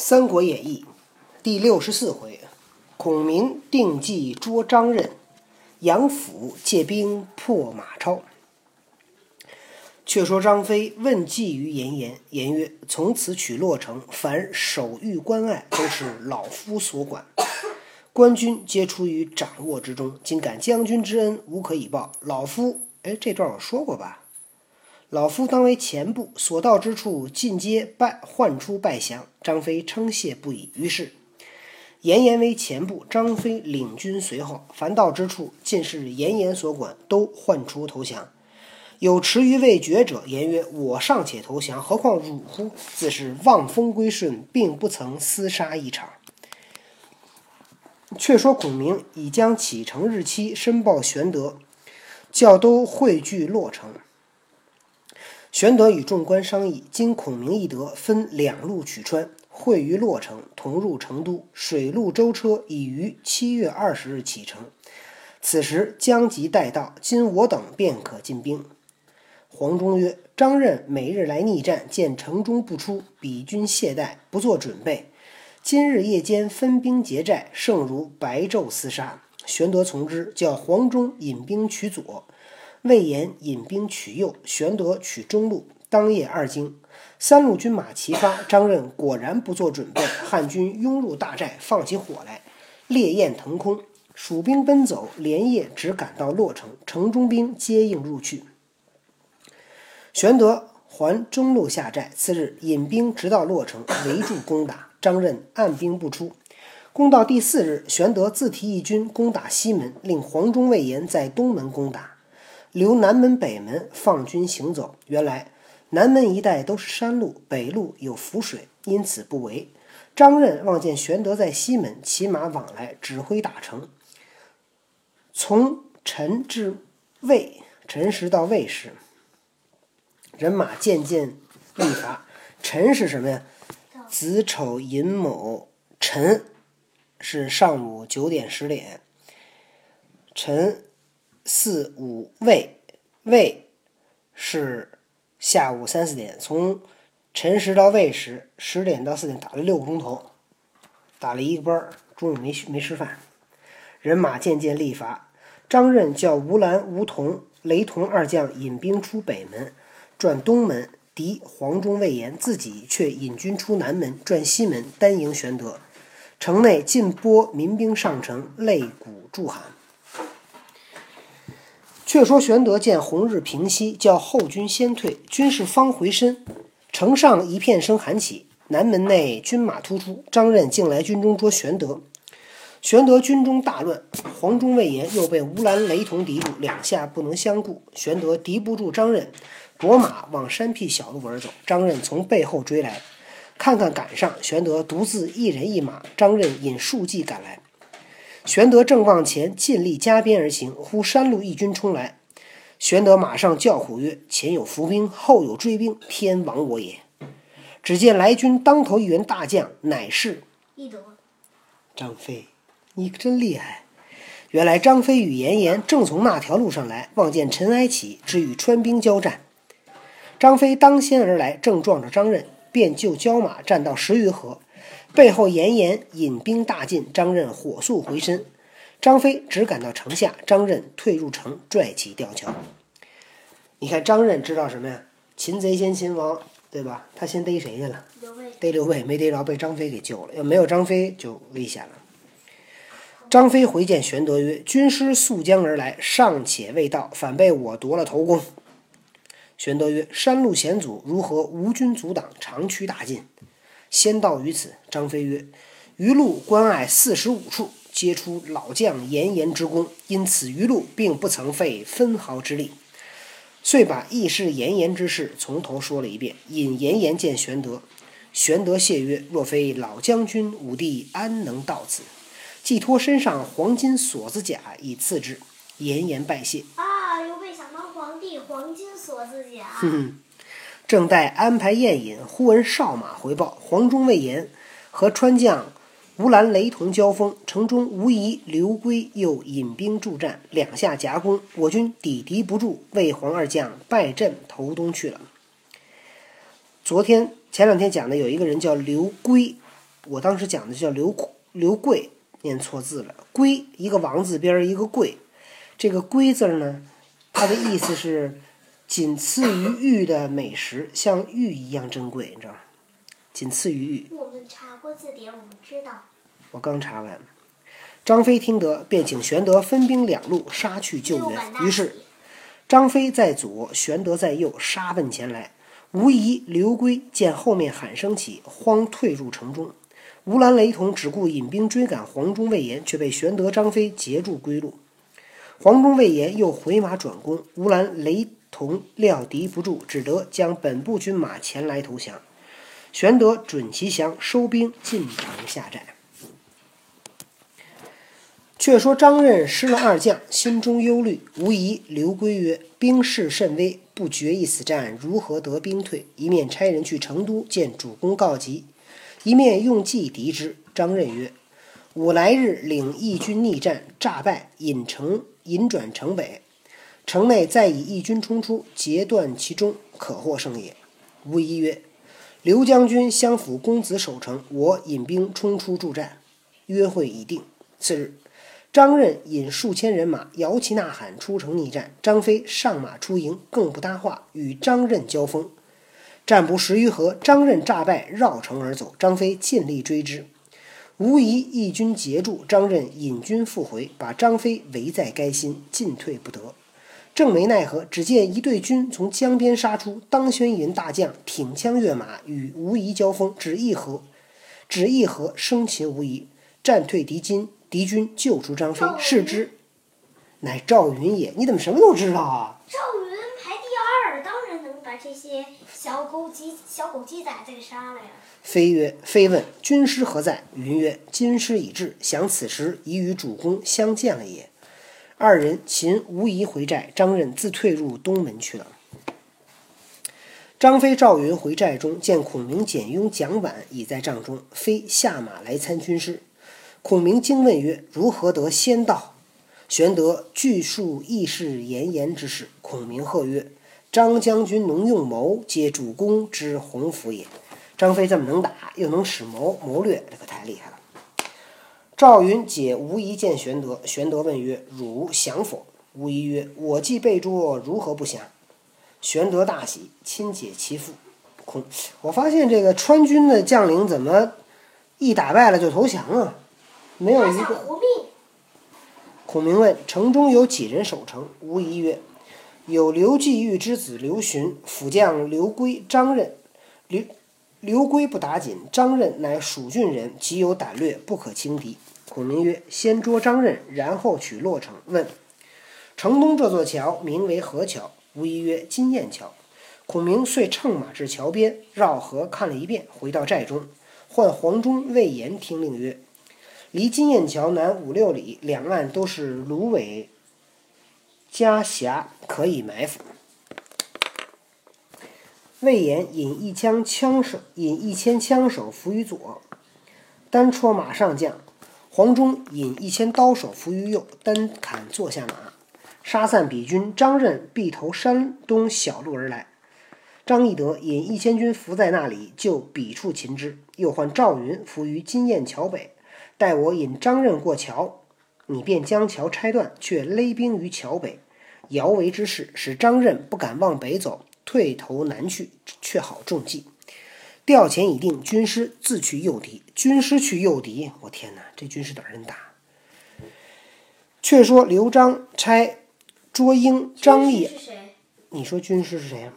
三国演义》第六十四回，孔明定计捉张任，杨府借兵破马超。却说张飞问计于严颜，颜曰：“从此取洛城，凡守御关隘，都是老夫所管，官军皆出于掌握之中。今感将军之恩，无可以报。老夫，哎，这段我说过吧？老夫当为前部，所到之处，尽皆拜唤出拜降。”张飞称谢不已。于是严颜为前部，张飞领军随后，凡到之处，尽是严颜所管，都唤出投降。有迟疑未决者，言曰：“我尚且投降，何况汝乎？”自是望风归顺，并不曾厮杀一场。却说孔明已将启程日期申报玄德，教都汇聚洛城。玄德与众官商议，今孔明一得，分两路取川，会于洛城，同入成都。水陆舟车已于七月二十日启程，此时将及待到，今我等便可进兵。黄忠曰：“张任每日来逆战，见城中不出，彼军懈怠，不做准备。今日夜间分兵劫寨，胜如白昼厮杀。玄德从之，叫黄忠引兵取左，魏延引兵取右，玄德取中路。当夜二更，三路军马齐发，张任果然不做准备，汉军拥入大寨，放起火来，烈焰腾空。蜀兵奔走，连夜只赶到洛城，城中兵接应入去。”玄德还中路下寨，次日引兵直到洛城，围住攻打。张任按兵不出。攻到第四日，玄德自提一军攻打西门，令黄忠、魏延在东门攻打，留南门、北门放军行走。原来南门一带都是山路，北路有浮水，因此不围。张任望见玄德在西门，骑马往来，指挥打城。从陈至魏，陈时到魏时。人马渐渐力乏，辰是什么呀？子丑寅卯辰是上午九点十点，辰四五未未是下午三四点。从辰时到未时，十点到四点打了六个钟头，打了一个班儿，中午没没吃饭。人马渐渐力乏，张任叫吴兰、吴桐、雷同二将引兵出北门。转东门敌黄忠、魏延，自己却引军出南门，转西门单迎玄德。城内尽拨民兵上城，擂鼓助喊。却说玄德见红日平西，叫后军先退，军士方回身，城上一片声喊起，南门内军马突出，张任竟来军中捉玄德。玄德军中大乱，黄忠、魏延又被吴兰、雷同敌住，两下不能相顾。玄德敌不住张任。拨马往山僻小路而走，张任从背后追来，看看赶上，玄德独自一人一马，张任引数骑赶来。玄德正往前尽力加鞭而行，忽山路一军冲来，玄德马上叫虎曰：“前有伏兵，后有追兵，天亡我也！”只见来军当头一员大将，乃是。张飞，你可真厉害！原来张飞与严颜正从那条路上来，望见尘埃起，只与川兵交战。张飞当先而来，正撞着张任，便就交马战到十余合，背后严颜引兵大进，张任火速回身，张飞只赶到城下，张任退入城，拽起吊桥。你看张任知道什么呀？擒贼先擒王，对吧？他先逮谁去了？逮刘备没逮着，被张飞给救了。要没有张飞，就危险了。张飞回见玄德曰：“军师溯江而来，尚且未到，反被我夺了头功。”玄德曰：“山路险阻，如何无军阻挡，长驱大进？先到于此。”张飞曰：“余路关隘四十五处，皆出老将严颜之功，因此余路并不曾费分毫之力。”遂把义士严颜之事从头说了一遍，引严颜见玄德。玄德谢曰：“若非老将军，武帝安能到此？寄托身上黄金锁子甲以赐之。”严颜拜谢。啊，刘备想当皇帝黄金锁子甲。哼哼，正待安排宴饮，忽闻哨马回报：黄忠、魏延和川将吴兰、雷同交锋，城中无疑刘圭又引兵助战，两下夹攻，我军抵敌不住，魏黄二将败阵投东去了。昨天前两天讲的有一个人叫刘圭，我当时讲的叫刘刘贵，念错字了。圭一个王字边一个贵，这个圭字呢，它的意思是仅次于玉的美食，像玉一样珍贵，你知道吗？仅次于玉。我们查过字典，我们知道。我刚查完。张飞听得，便请玄德分兵两路杀去救援。于是，张飞在左，玄德在右，杀奔前来。无疑，刘归见后面喊声起，慌退入城中。吴兰、雷同只顾引兵追赶黄忠、魏延，却被玄德、张飞截住归路。黄忠、魏延又回马转攻，吴兰、雷同料敌不住，只得将本部军马前来投降。玄德准其降，收兵进城下寨。却说张任失了二将，心中忧虑。无疑，刘归曰：“兵势甚危。”不决一死战，如何得兵退？一面差人去成都见主公告急，一面用计敌之。张任曰：“吾来日领义军逆战，诈败，引城引转城北，城内再以义军冲出，截断其中，可获胜也。”吴仪曰：“刘将军相辅公子守城，我引兵冲出助战。”约会已定。次日。张任引数千人马摇旗呐喊出城逆战，张飞上马出营，更不搭话，与张任交锋。战不十余合，张任诈败，绕城而走。张飞尽力追之，无疑义军截住。张任引军复回，把张飞围在该心，进退不得。正没奈何，只见一队军从江边杀出，当轩一人大将挺枪跃马，与无疑交锋，只一合，只一合，生擒无疑，战退敌军。敌军救出张飞，视之，乃赵云也。你怎么什么都知道啊？赵云排第二，当然能把这些小狗鸡、小狗鸡崽子给杀了呀。飞曰：“飞问军师何在？”云曰：“军师已至，想此时已与主公相见了也。”二人擒无疑回寨，张任自退入东门去了。张飞、赵云回寨中，见孔明、简雍、蒋琬已在帐中，飞下马来参军师。孔明惊问曰：“如何得先到？”玄德具述义士言言之事。孔明喝曰：“张将军能用谋，皆主公之鸿福也。”张飞这么能打，又能使谋谋略，这可太厉害了。赵云解吴懿见玄德，玄德问曰：“汝降否？”吴懿曰：“我既被捉，如何不降？”玄德大喜，亲解其父。孔，我发现这个川军的将领怎么一打败了就投降啊？没有一个。孔明问：“城中有几人守城？”吴懿曰：“有刘季玉之子刘询，辅将刘归、张任。刘刘归不打紧，张任乃蜀郡人，极有胆略，不可轻敌。”孔明曰：“先捉张任，然后取洛城。”问：“城东这座桥名为何桥？”无疑曰：“金雁桥。”孔明遂乘马至桥边，绕河看了一遍，回到寨中，唤黄忠、魏延听令曰。离金雁桥南五六里，两岸都是芦苇夹峡，可以埋伏。魏延引一枪枪手，引一千枪手伏于左，单戳马上将；黄忠引一千刀手伏于右，单砍坐下马，杀散彼军。张任必投山东小路而来。张翼德引一千军伏在那里，就彼处擒之。又唤赵云伏于金雁桥北。待我引张任过桥，你便将桥拆断，却勒兵于桥北，摇围之势，使张任不敢往北走，退头南去，却好中计。调遣已定，军师自去诱敌。军师去诱敌，我天哪，这军师胆真大。却说刘璋差卓英、张翼，你说军师是谁呀？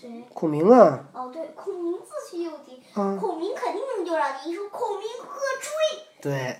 谁？孔明啊。哦，对，孔明自去诱敌，嗯孔明肯定能诱扰敌。说孔明喝追。对，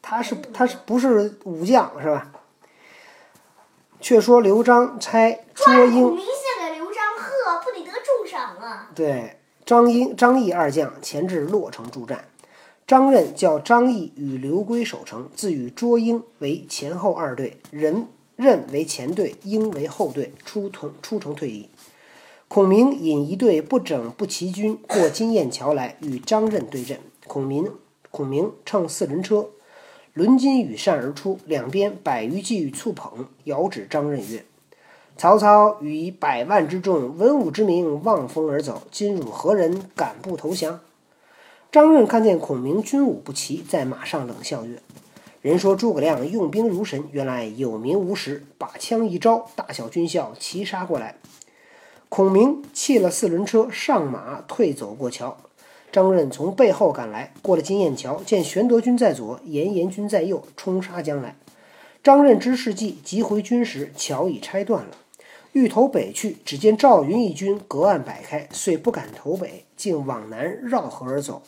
他是他是不是武将是吧？却说刘璋差卓英，孔明献给刘璋贺，不得得对，张英、张翼二将前至洛城助战。张任叫张翼与刘归守城，自与卓英为前后二队，任任为前队，英为后队，出城出城退役。孔明引一队不整不齐军过金雁桥来，与张任对阵。孔明。孔明乘四轮车，轮金羽扇而出，两边百余骑簇捧，遥指张任曰：“曹操与以百万之众，文武之名，望风而走。今汝何人敢不投降？”张任看见孔明军武不齐，在马上冷笑曰：“人说诸葛亮用兵如神，原来有名无实。”把枪一招，大小军校齐杀过来。孔明弃了四轮车，上马退走过桥。张任从背后赶来，过了金雁桥，见玄德军在左，严颜军在右，冲杀将来。张任知事计，急回军时，桥已拆断了，欲投北去，只见赵云一军隔岸摆开，遂不敢投北，竟往南绕河而走。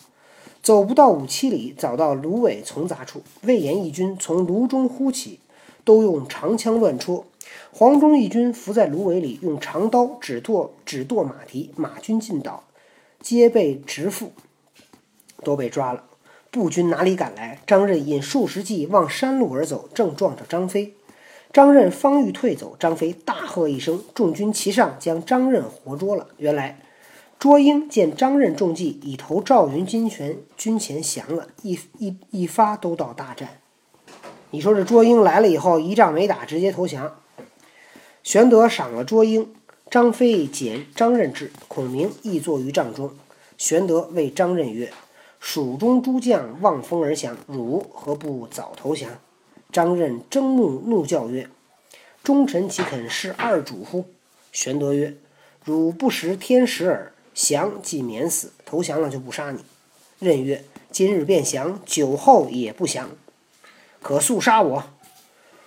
走不到五七里，早到芦苇丛杂处。魏延一军从芦中呼起，都用长枪乱戳。黄忠一军伏在芦苇里，用长刀指剁指剁马蹄，马军尽倒，皆被直缚，都被抓了。步军哪里敢来？张任引数十骑往山路而走，正撞着张飞。张任方欲退走，张飞大喝一声，众军齐上，将张任活捉了。原来。卓英见张任中计，已投赵云军前，军前降了，一一一发都到大战。你说这卓英来了以后，一仗没打，直接投降。玄德赏了卓英，张飞减张任至，孔明亦坐于帐中。玄德谓张任曰：“蜀中诸将望风而降，汝何不早投降？”张任睁目怒叫曰：“忠臣岂肯事二主乎？”玄德曰：“汝不识天时耳。”降即免死，投降了就不杀你。任曰：“今日便降，酒后也不降，可速杀我。”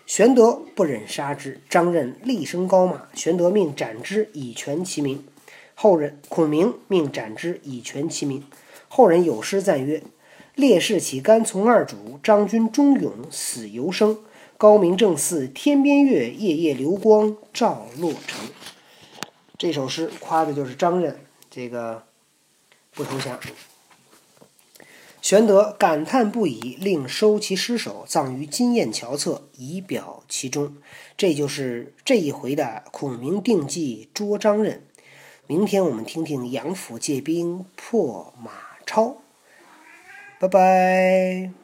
玄德不忍杀之，张任厉声高骂，玄德命斩之以全其名。后人孔明命斩之以全其名。后人有诗赞曰：“烈士岂甘从二主？张军忠勇死犹生。高明正似天边月，夜夜流光照洛城。”这首诗夸的就是张任。这个不投降，玄德感叹不已，令收其尸首，葬于金雁桥侧，以表其忠。这就是这一回的孔明定计捉张任。明天我们听听杨府借兵破马超。拜拜。